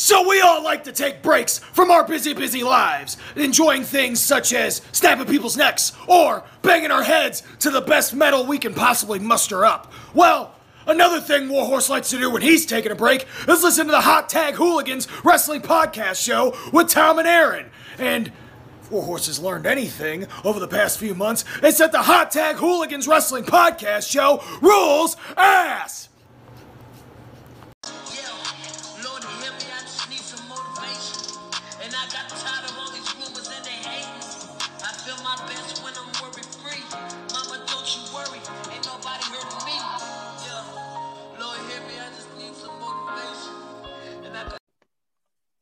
So we all like to take breaks from our busy, busy lives, enjoying things such as snapping people's necks or banging our heads to the best metal we can possibly muster up. Well, another thing Warhorse likes to do when he's taking a break is listen to the Hot Tag Hooligans Wrestling Podcast Show with Tom and Aaron. And Warhorse has learned anything over the past few months, it's that the Hot Tag Hooligans Wrestling Podcast Show rules ass!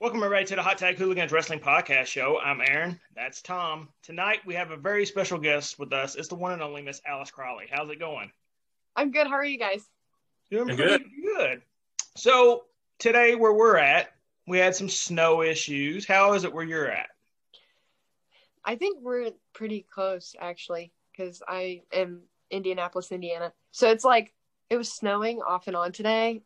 Welcome everybody to the Hot Tag Hooligans Wrestling Podcast Show. I'm Aaron. That's Tom. Tonight we have a very special guest with us. It's the one and only Miss Alice Crowley. How's it going? I'm good. How are you guys? Doing Doing pretty good. So today where we're at, we had some snow issues. How is it where you're at? I think we're pretty close actually, because I am Indianapolis, Indiana. So it's like it was snowing off and on today,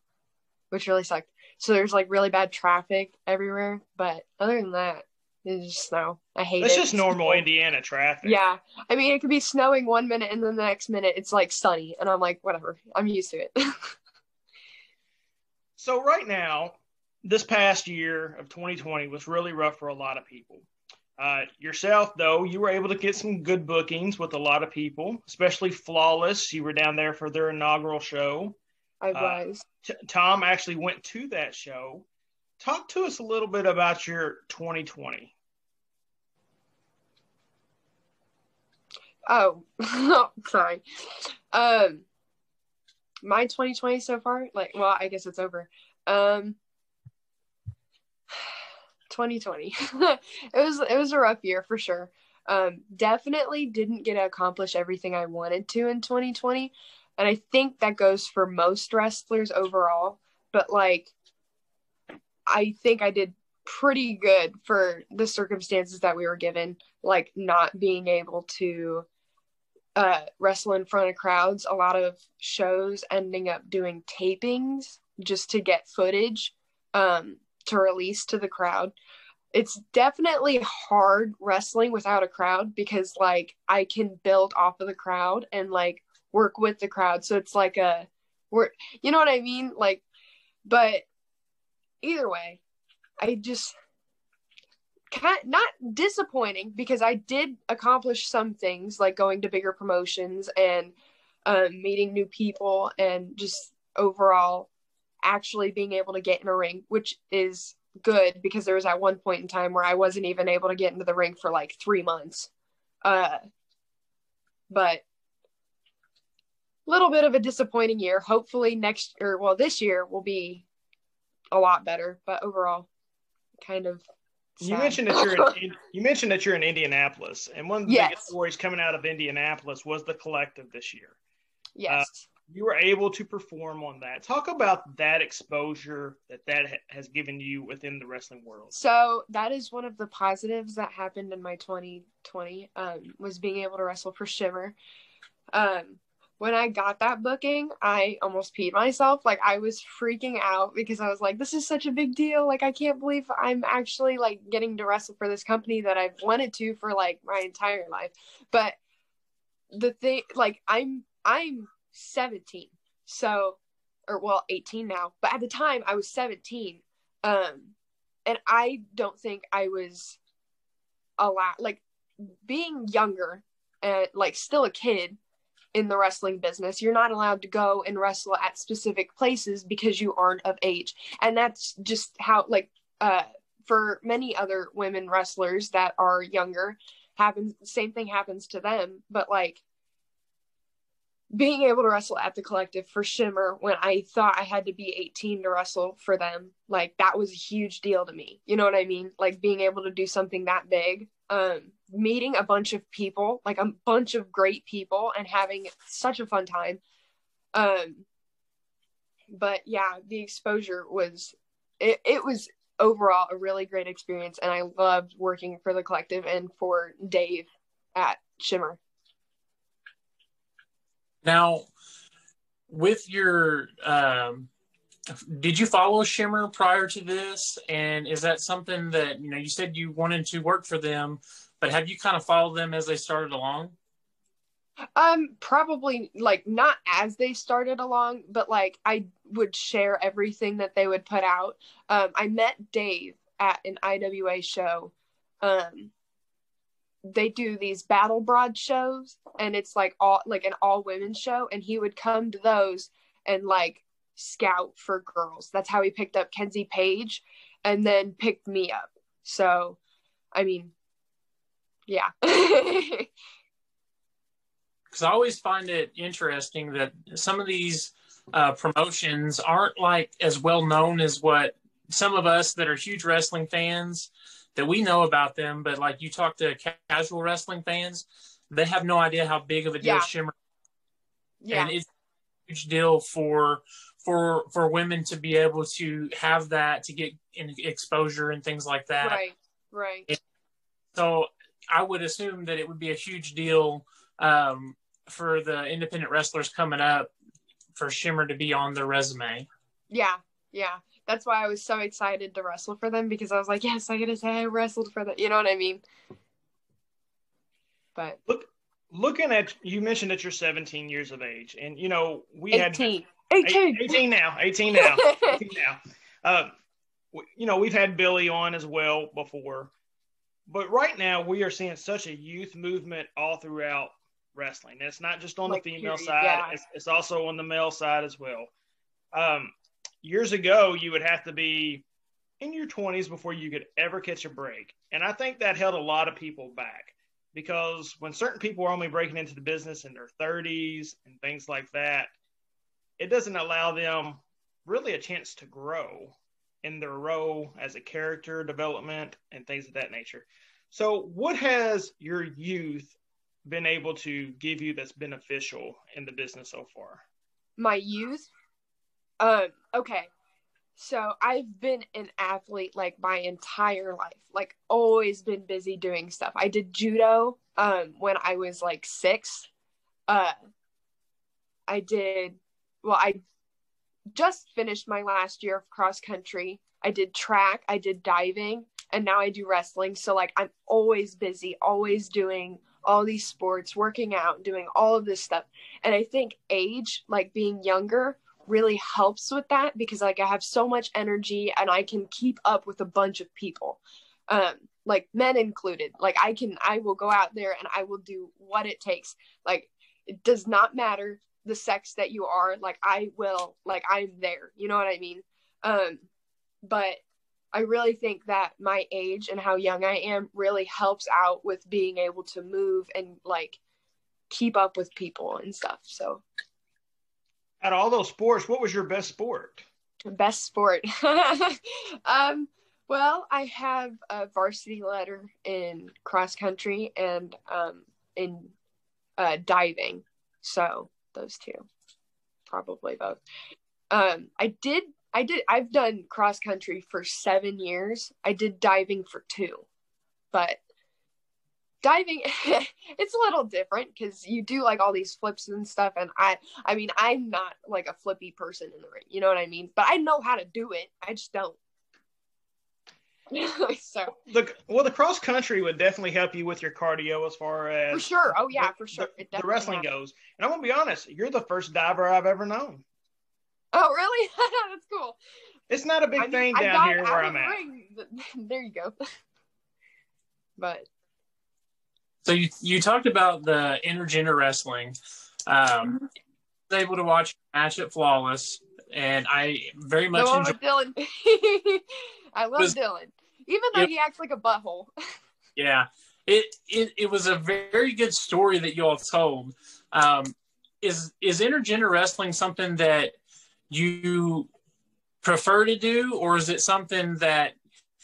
which really sucked. So there's like really bad traffic everywhere. But other than that, it's just snow. I hate it. It's just normal Indiana traffic. Yeah. I mean, it could be snowing one minute and then the next minute it's like sunny. And I'm like, whatever. I'm used to it. So right now, this past year of 2020 was really rough for a lot of people. Uh, yourself, though, you were able to get some good bookings with a lot of people, especially Flawless. You were down there for their inaugural show. I Uh, was. T- Tom actually went to that show. Talk to us a little bit about your 2020. Oh, sorry. Um, my 2020 so far, like, well, I guess it's over. Um, 2020. it was it was a rough year for sure. Um, definitely didn't get to accomplish everything I wanted to in 2020, and I think that goes for most wrestlers overall. But like, I think I did pretty good for the circumstances that we were given, like not being able to uh, wrestle in front of crowds. A lot of shows ending up doing tapings just to get footage um, to release to the crowd. It's definitely hard wrestling without a crowd because like I can build off of the crowd and like work with the crowd. So it's like a work, you know what I mean? Like, but either way, I just kind not disappointing because I did accomplish some things like going to bigger promotions and um, meeting new people and just overall actually being able to get in a ring, which is good because there was at one point in time where I wasn't even able to get into the ring for like three months. Uh, but little bit of a disappointing year. Hopefully next or well this year will be a lot better, but overall kind of You mentioned that you're in, you mentioned that you're in Indianapolis, and one of the Yes. biggest stories coming out of Indianapolis was the collective this year. yes. You were able to perform on that. Talk about that exposure that that ha- has given you within the wrestling world. So that is one of the positives that happened in my 2020 um, was being able to wrestle for Shimmer. Um, when I got that booking, I almost peed myself. Like I was freaking out because I was like, "This is such a big deal! Like I can't believe I'm actually like getting to wrestle for this company that I've wanted to for like my entire life." But the thing, like I'm I'm 17, so or well 18 now, but at the time I was 17. Um, and I don't think I was a lot like being younger and like still a kid in the wrestling business you're not allowed to go and wrestle at specific places because you aren't of age and that's just how like uh for many other women wrestlers that are younger happens same thing happens to them but like being able to wrestle at the collective for Shimmer when I thought I had to be 18 to wrestle for them, like that was a huge deal to me. You know what I mean? Like being able to do something that big, um, meeting a bunch of people, like a bunch of great people, and having such a fun time. Um, but yeah, the exposure was it, it was overall a really great experience, and I loved working for the collective and for Dave at Shimmer. Now, with your um, did you follow Shimmer prior to this? And is that something that you know you said you wanted to work for them, but have you kind of followed them as they started along? Um, probably like not as they started along, but like I would share everything that they would put out. Um, I met Dave at an IWA show. Um, they do these battle broad shows, and it's like all like an all women show, and he would come to those and like scout for girls. That's how he picked up Kenzie Page, and then picked me up. So, I mean, yeah. because I always find it interesting that some of these uh, promotions aren't like as well known as what some of us that are huge wrestling fans that we know about them. But like you talk to casual wrestling fans, they have no idea how big of a deal Yeah. Shimmer, yeah. and it's a huge deal for for for women to be able to have that to get in exposure and things like that. right. Right. So I would assume that it would be a huge deal um, for the independent wrestlers coming up for Shimmer to be on their resume. Yeah, yeah. That's why I was so excited to wrestle for them because I was like, yes, I get to say I wrestled for them. You know what I mean? But Look, looking at you mentioned that you're 17 years of age, and you know we had 18. Eight- 18. 18 now, 18 now, 18 now. Uh, you know we've had Billy on as well before, but right now we are seeing such a youth movement all throughout wrestling. And it's not just on Like, the female period, side; yeah. it's, it's also on the male side as well. Um, years ago, you would have to be in your 20s before you could ever catch a break, and I think that held a lot of people back because when certain people are only breaking into the business in their 30s and things like that, it doesn't allow them really a chance to grow in their role as a character development and things of that nature. So, what has your youth been able to give you that's beneficial in the business so far? My youth. Um, okay. So I've been an athlete like my entire life. Like always been busy doing stuff. I did judo um when I was like 6. Uh I did well I just finished my last year of cross country. I did track, I did diving, and now I do wrestling. So like I'm always busy, always doing all these sports, working out, doing all of this stuff. And I think age, like being younger, really helps with that because like I have so much energy and I can keep up with a bunch of people. Um like men included. Like I can I will go out there and I will do what it takes. Like it does not matter the sex that you are. Like I will like I'm there. You know what I mean? Um but I really think that my age and how young I am really helps out with being able to move and like keep up with people and stuff. So at all those sports, what was your best sport? best sport. um well, I have a varsity letter in cross country and um in uh diving. So those two. Probably both. Um I did I did I've done cross country for 7 years. I did diving for 2. But diving it's a little different because you do like all these flips and stuff and i i mean i'm not like a flippy person in the ring you know what i mean but i know how to do it i just don't so The well, the cross country would definitely help you with your cardio as far as for sure oh yeah the- for sure the, the wrestling has- goes. And I'm gonna be honest, you're the first diver I've ever known. oh really that's cool It's not a big I mean, thing I down got here where I'm the at. ring, there you go but So you you talked about the intergender wrestling. Um, I was able to watch a match at Flawless, and I very much one enjoyed. dylan i love Was- dylan even though he acts like a butthole Yeah, it, it it was a very good story that you all told. Um, is is intergender wrestling something that you prefer to do, or is it something that?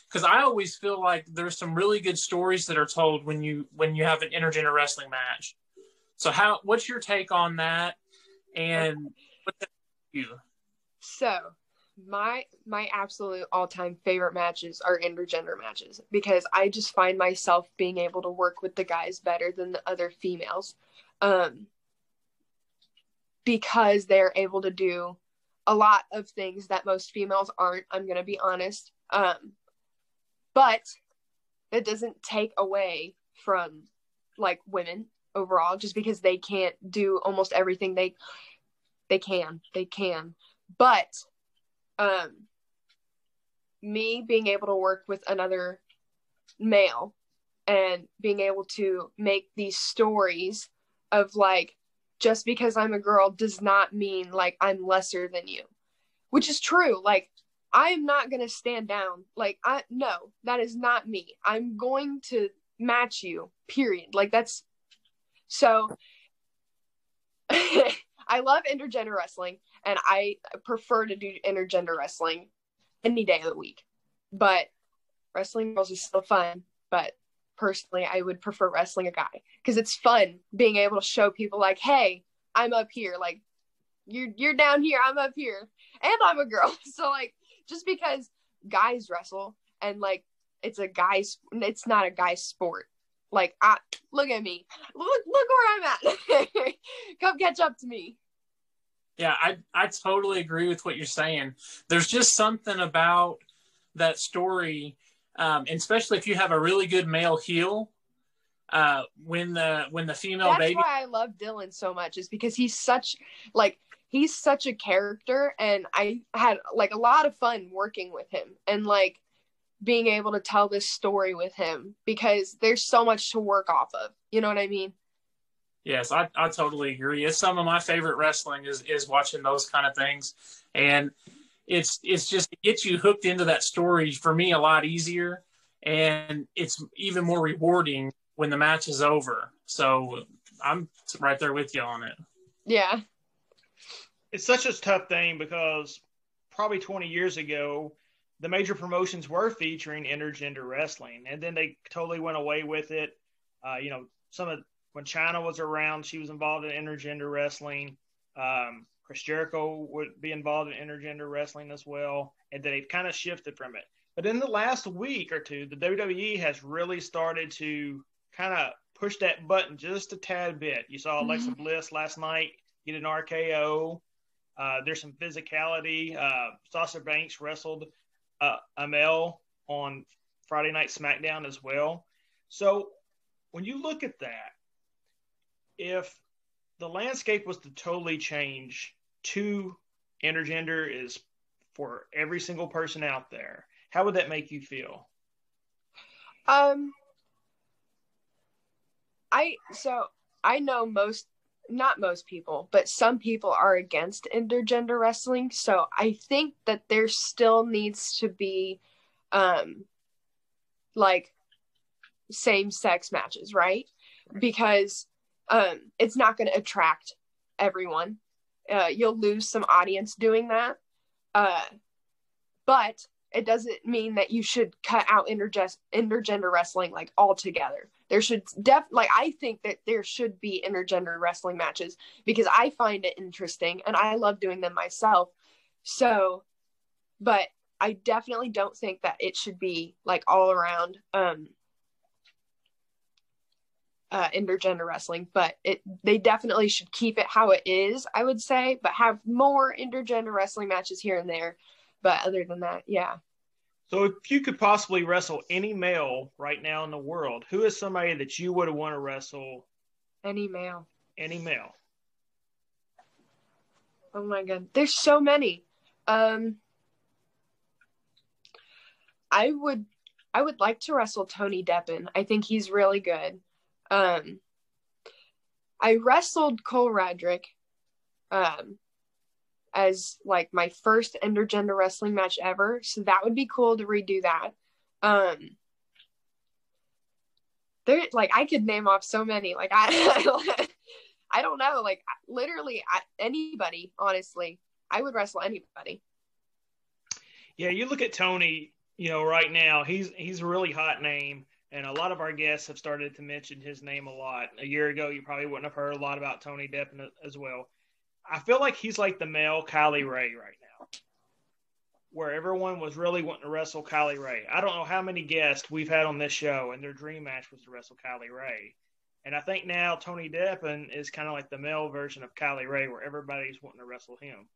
Because I always feel like there's some really good stories that are told when you when you have an intergender wrestling match. So how? What's your take on that? And you? So my my absolute all-time favorite matches are intergender matches because I just find myself being able to work with the guys better than the other females. Um because they're able to do a lot of things that most females aren't. I'm gonna be honest. Um, but it doesn't take away from like women overall just because they can't do almost everything they they can they can but um me being able to work with another male and being able to make these stories of like just because I'm a girl does not mean like I'm lesser than you which is true. Like I am not going to stand down. Like I no that is not me. I'm going to match you period. Like that's so I love intergender wrestling and I prefer to do intergender wrestling any day of the week. But wrestling girls is still fun. But personally, I would prefer wrestling a guy because it's fun being able to show people like, hey, I'm up here. Like you're you're down here, I'm up here, and I'm a girl. So like just because guys wrestle and like it's a guy's it's not a guy's sport like, I look at me. Look, look where I'm at. Come catch up to me. Yeah, I I totally agree with what you're saying. There's just something about that story, um, especially if you have a really good male heel. Uh, when the when the female That's baby. why I love Dylan so much is because he's such like he's such a character, and I had like a lot of fun working with him, and like being able to tell this story with him because there's so much to work off of. You know what I mean? Yes, I, I totally agree. It's some of my favorite wrestling is is watching those kind of things. And it's it's just it gets you hooked into that story for me a lot easier and it's even more rewarding when the match is over. So I'm right there with you on it. Yeah. It's such a tough thing because probably 20 years ago, the major promotions were featuring intergender wrestling, and then they totally went away with it. Uh, you know, some of when Chyna was around, she was involved in intergender wrestling. Um, Chris Jericho would be involved in intergender wrestling as well, and they've kind of shifted from it. But in the last week or two, the WWE has really started to kind of push that button just a tad bit. You saw Alexa mm-hmm. Bliss last night get an RKO. Uh, there's some physicality. Uh, Sasha Banks wrestled uh, Amale on Friday Night SmackDown as well. So when you look at that, if the landscape was to totally change to intergender is for every single person out there, how would that make you feel? Um, I so I know most not most people, but some people are against intergender wrestling. So I think that there still needs to be um like same sex matches, right? Because um it's not going to attract everyone. Uh you'll lose some audience doing that. Uh but it doesn't mean that you should cut out intergender intergender wrestling like altogether there should def like I think that there should be intergender wrestling matches because I find it interesting and I love doing them myself. So, but I definitely don't think that it should be like all around um uh, intergender wrestling, but it they definitely should keep it how it is, I would say, but have more intergender wrestling matches here and there. But other than that, yeah. So if you could possibly wrestle any male right now in the world, who is somebody that you would want to wrestle? Any male. Any male. Oh my god. There's so many. Um I would I would like to wrestle Tony Deppen. I think he's really good. Um I wrestled Cole Radrick. Um as like my first intergender wrestling match ever. So that would be cool to redo that. Um there like I could name off so many. Like I I don't know, like literally anybody, honestly. I would wrestle anybody. Yeah, you look at Tony, you know, right now, he's he's a really hot name and a lot of our guests have started to mention his name a lot. A year ago, you probably wouldn't have heard a lot about Tony Deppen as well. I feel like he's like the male Kylie Rae right now, where everyone was really wanting to wrestle Kylie Rae. I don't know how many guests we've had on this show, and their dream match was to wrestle Kylie Rae. And I think now Tony Deppen is kind of like the male version of Kylie Rae, where everybody's wanting to wrestle him.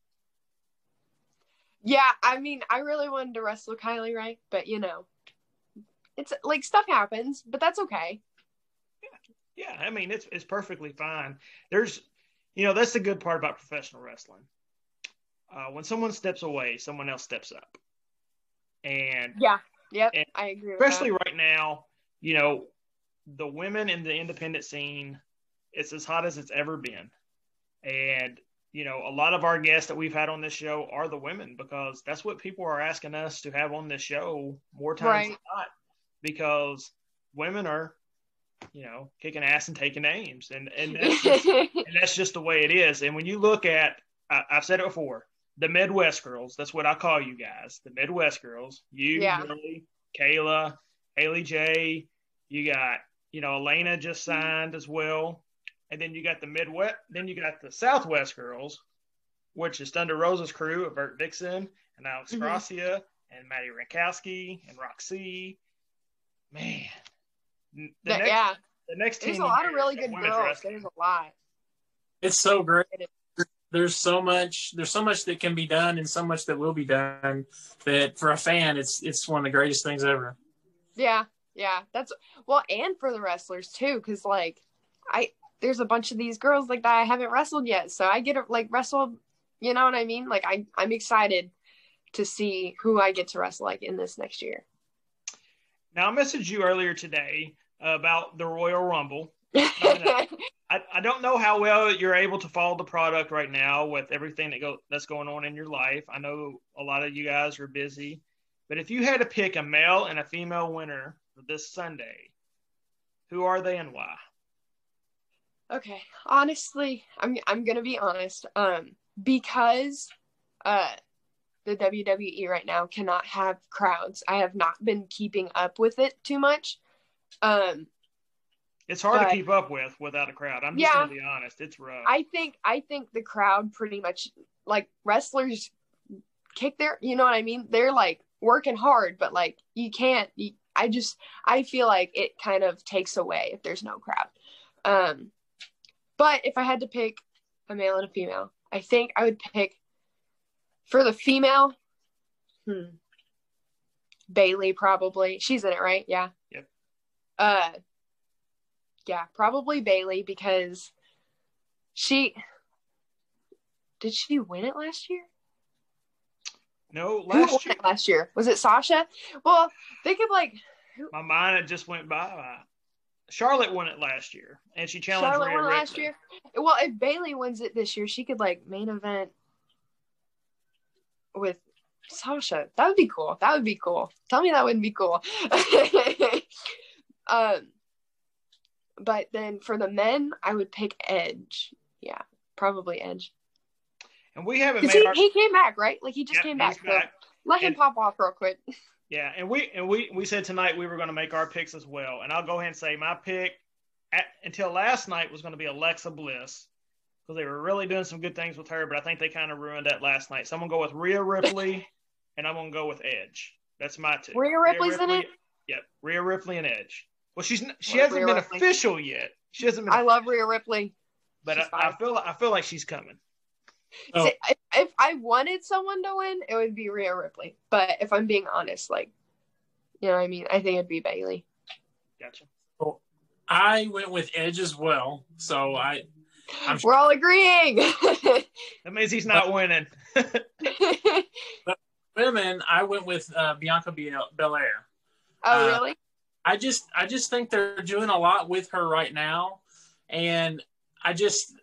Yeah, I mean, I really wanted to wrestle Kylie Rae, but you know, it's like stuff happens, but that's okay. Yeah, Yeah, I mean it's it's perfectly fine. There's, you know, that's the good part about professional wrestling. Uh, when someone steps away, someone else steps up, and Yeah, yep, And I agree. especially right now, you know, the women in the independent scene, it's as hot as it's ever been. And, you know, a lot of our guests that we've had on this show are the women because that's what people are asking us to have on this show more times Right. than not because women are, you know, kicking ass and taking names. And, and, that's just, and that's just the way it is. And when you look at, I, I've said it before, the Midwest girls, that's what I call you guys, the Midwest girls. You, Yeah. Lily, Kayla, Haley J. You got, you know, Elena just signed as well. And then you got the Midwest, then you got the Southwest girls, which is Thunder Rosa's crew of Vert Vixen and Alex Mhm. Gracia and Maddie Rankowski and Roxy. Man. The That- next, yeah, the next there's a lot of really good girls. wrestling. There's a lot. It's so great. It There's so much. There's so much that can be done, and so much that will be done. That for a fan, it's it's one of the greatest things ever. Yeah, yeah. That's well, and for the wrestlers too, because like I there's a bunch of these girls like that I haven't wrestled yet, so I get to like wrestle. You know what I mean? Like I I'm excited to see who I get to wrestle like in this next year. Now, I messaged you earlier today about the Royal Rumble. I, I don't know how well you're able to follow the product right now with everything that go that's going on in your life. I know a lot of you guys are busy, but if you had to pick a male and a female winner for this Sunday, who are they and why? Okay, honestly, I'm I'm gonna be honest. Um, because uh, the WWE right now cannot have crowds. I have not been keeping up with it too much. Um, It's hard But- to keep up with without a crowd. I'm just Yeah. gonna be honest. It's rough. I think I think the crowd pretty much like wrestlers kick their. You know what I mean? They're like working hard, but like you can't. You, I just I feel like it kind of takes away if there's no crowd. Um, but if I had to pick a male and a female, I think I would pick for the female. Hmm. Bayley probably. She's in it, right? Yeah. Uh. Yeah, probably Bayley because she did she win it last year? no, Who last year last year? Was it Sasha? Well, think of like my mind had just went by. Charlotte won it last year, and she challenged Charlotte Rhea won last year. Well, if Bayley wins it this year, she could like main event with Sasha. That would be cool. That would be cool. Tell me that wouldn't be cool. um, but then for the men, I would pick Edge. Yeah, probably Edge. And we haven't made he, our he came back, right? Like he just Yeah, came he's back. So let him pop off real quick. Yeah, and we and we we said tonight we were going to make our picks as well. And I'll go ahead and say my pick at, until last night was going to be Alexa Bliss because they were really doing some good things with her, but I think they kind of ruined that last night. So I'm to go with Rhea Ripley, and I'm to go with Edge. That's my two. Rhea Ripley's in it? Yep, Rhea Ripley and Edge. Well, she's she hasn't Rhea been Ripley. official yet. She hasn't been, I love Rhea Ripley. but I, I feel I feel like she's coming. Oh. See, if, if I wanted someone to win, it would be Rhea Ripley. But if I'm being honest, like, you know what I mean? I think it'd be Bayley. Gotcha. I went with Edge as well, so I I'm We're all agreeing. That means he's not winning. But women. I went with uh, Bianca Belair. oh, Uh, really? I just I just think they're doing a lot with her right now, and I just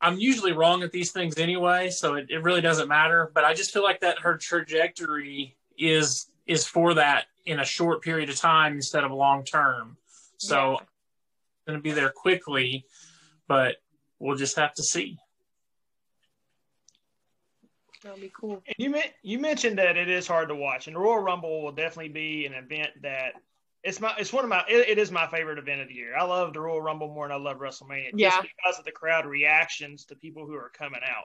I'm usually wrong at these things anyway, so it, it really doesn't matter. But I just feel like that her trajectory is is for that in a short period of time instead of long term. So Yeah. I'm going to be there quickly, but we'll just have to see. That'll be cool. And you you mentioned that it is hard to watch, and the Royal Rumble will definitely be an event that it's my it's one of my it, it is my favorite event of the year. I love the Royal Rumble more than I love WrestleMania, Yeah. just because of the crowd reactions to people who are coming out.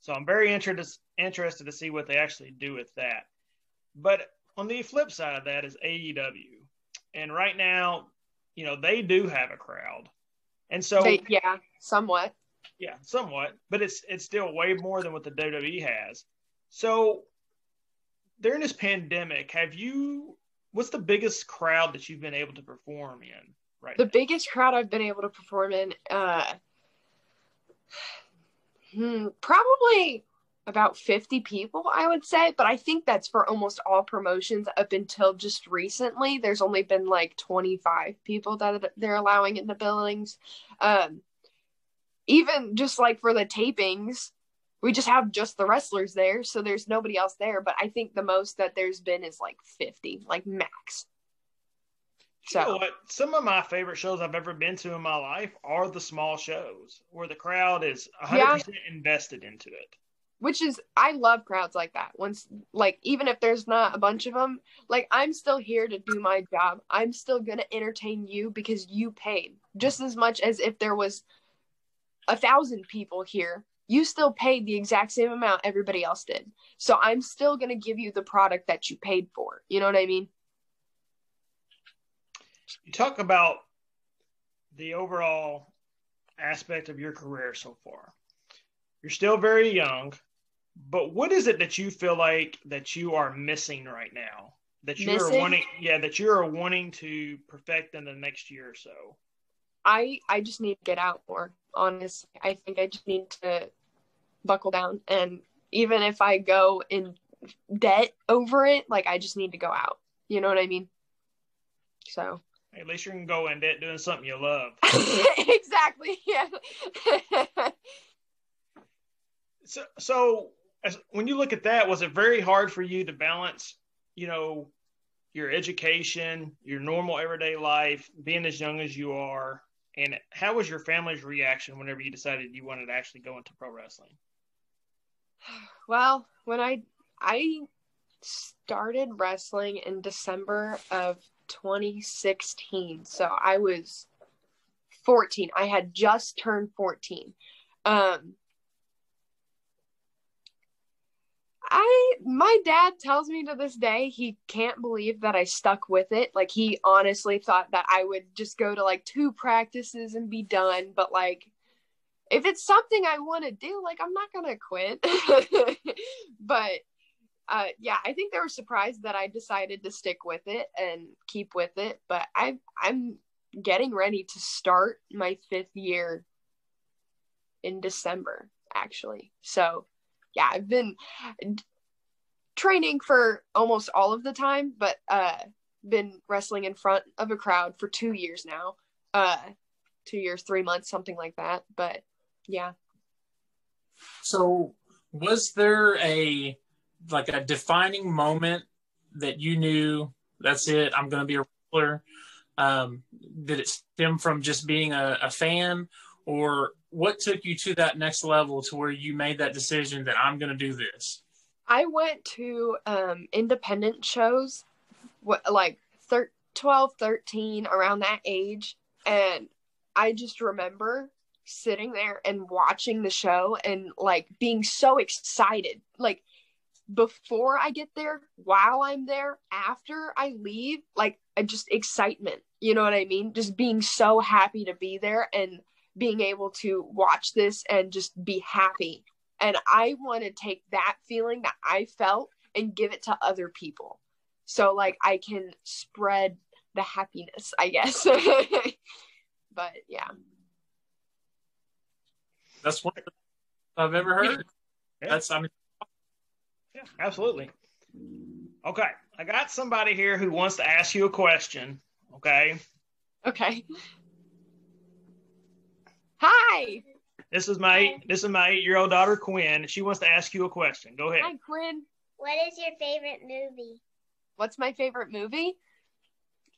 So I'm very interested interested to see what they actually do with that. But on the flip side of that is AEW, and right now, you know they do have a crowd, and so They- yeah, somewhat. yeah, somewhat, but it's it's still way more than what the WWE has. So during this pandemic, have you? What's the biggest crowd that you've been able to perform in? Right. The now? biggest crowd I've been able to perform in, uh, hmm, probably about 50 people, I would say. But I think that's for almost all promotions up until just recently. There's only been like 25 people that they're allowing in the buildings. Um, even just like for the tapings, we just have just the wrestlers there. So there's nobody else there. But I think the most that there's been is like 50, like max. So, you know what? Some of my favorite shows I've ever been to in my life are the small shows where the crowd is 100% yeah. invested into it. Which is, I love crowds like that. Once, like, even if there's not a bunch of them, like, I'm still here to do my job. I'm still going to entertain you because you paid just as much as if there was a thousand people here. You still paid the exact same amount everybody else did. So I'm still going to give you the product that you paid for. You know what I mean? you talk about the overall aspect of your career so far. You're still very young, but what is it that you feel like that you are missing right now? That you missing? are wanting yeah, that you are wanting to perfect in the next year or so. I I just need to get out more, honestly. I think I just need to buckle down and even if I go in debt over it, like I just need to go out. You know what I mean? So at least you can go in debt doing something you love. exactly. Yeah. so, so as, when you look at that, was it very hard for you to balance, you know, your education, your normal everyday life, being as young as you are, and how was your family's reaction whenever you decided you wanted to actually go into pro wrestling? Well, when I I started wrestling in December of 2016. So I was 14. I had just turned 14. Um, I my dad tells me to this day he can't believe that I stuck with it. Like he honestly thought that I would just go to like two practices and be done, but like if it's something I want to do, like I'm not to quit. but uh, yeah, I think they were surprised that I decided to stick with it and keep with it. But I, I'm getting ready to start my fifth year in December, actually. So, yeah, I've been training for almost all of the time, but uh, been wrestling in front of a crowd for two years now. Uh, two years, three months, something like that. But yeah. So, was there a like a defining moment that you knew that's it i'm going to be a wrestler um, did it stem from just being a, a, fan or what took you to that next level to where you made that decision that i'm going to do this i went to um, independent shows what like thir- 12 13 around that age and i just remember sitting there and watching the show and like being so excited like before I get there, while I'm there, after I leave, like just excitement. You know what I mean? Just being so happy to be there and being able to watch this and just be happy. And I want to take that feeling that I felt and give it to other people. So like I can spread the happiness, I guess. but yeah. That's one I've ever heard. Yeah. That's I mean yeah, absolutely. Okay, I got somebody here who wants to ask you a question. Okay. Okay. Hi. This is my this is my eight year old daughter Quinn. She wants to ask you a question. Go ahead. Hi, Quinn. What is your favorite movie? What's my favorite movie?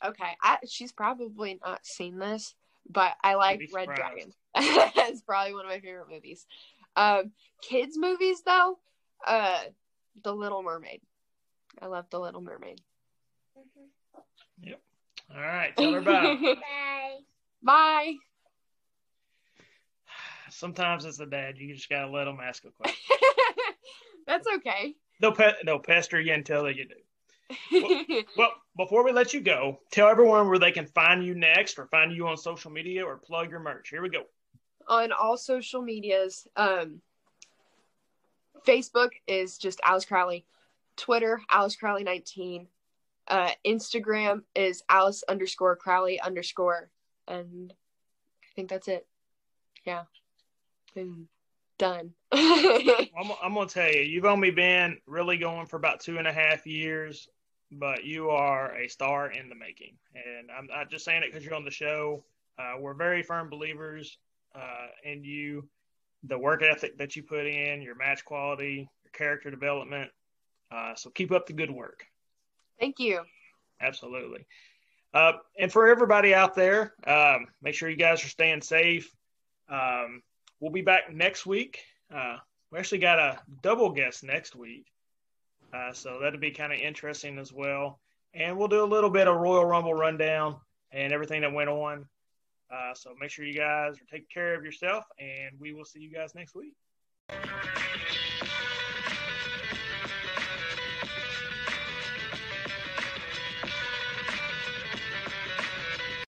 Okay, I, she's probably not seen this, but I like Red Dragon. it's probably one of my favorite movies. Um, kids movies though, uh, the Little Mermaid. I love The Little Mermaid. Mm-hmm. Yep. All right. Tell her bye. bye. Bye. Sometimes as a dad, you just gotta let them ask a question. That's okay. They'll pe- they'll pester you until you do. well, well, before we let you go, tell everyone where they can find you next, or find you on social media, or plug your merch. Here we go. On all social medias, um, Facebook is just Alice Crowley. Twitter, Alice Crowley 19. Uh, Instagram is Alice underscore Crowley underscore. And I think that's it. Yeah. Been done. I'm, I'm gonna tell you, you've only been really going for about two and a half years, but you are a star in the making. And I'm not just saying it because you're on the show. Uh, we're very firm believers uh, in you, the work ethic that you put in, your match quality, your character development. Uh, so keep up the good work. Thank you. Absolutely. Uh, and for everybody out there, um, make sure you guys are staying safe. Um, we'll be back next week. Uh, we actually got a double guest next week. Uh, so that'll be kind of interesting as well. And we'll do a little bit of Royal Rumble rundown and everything that went on. Uh, so make sure you guys are taking care of yourself, and we will see you guys next week.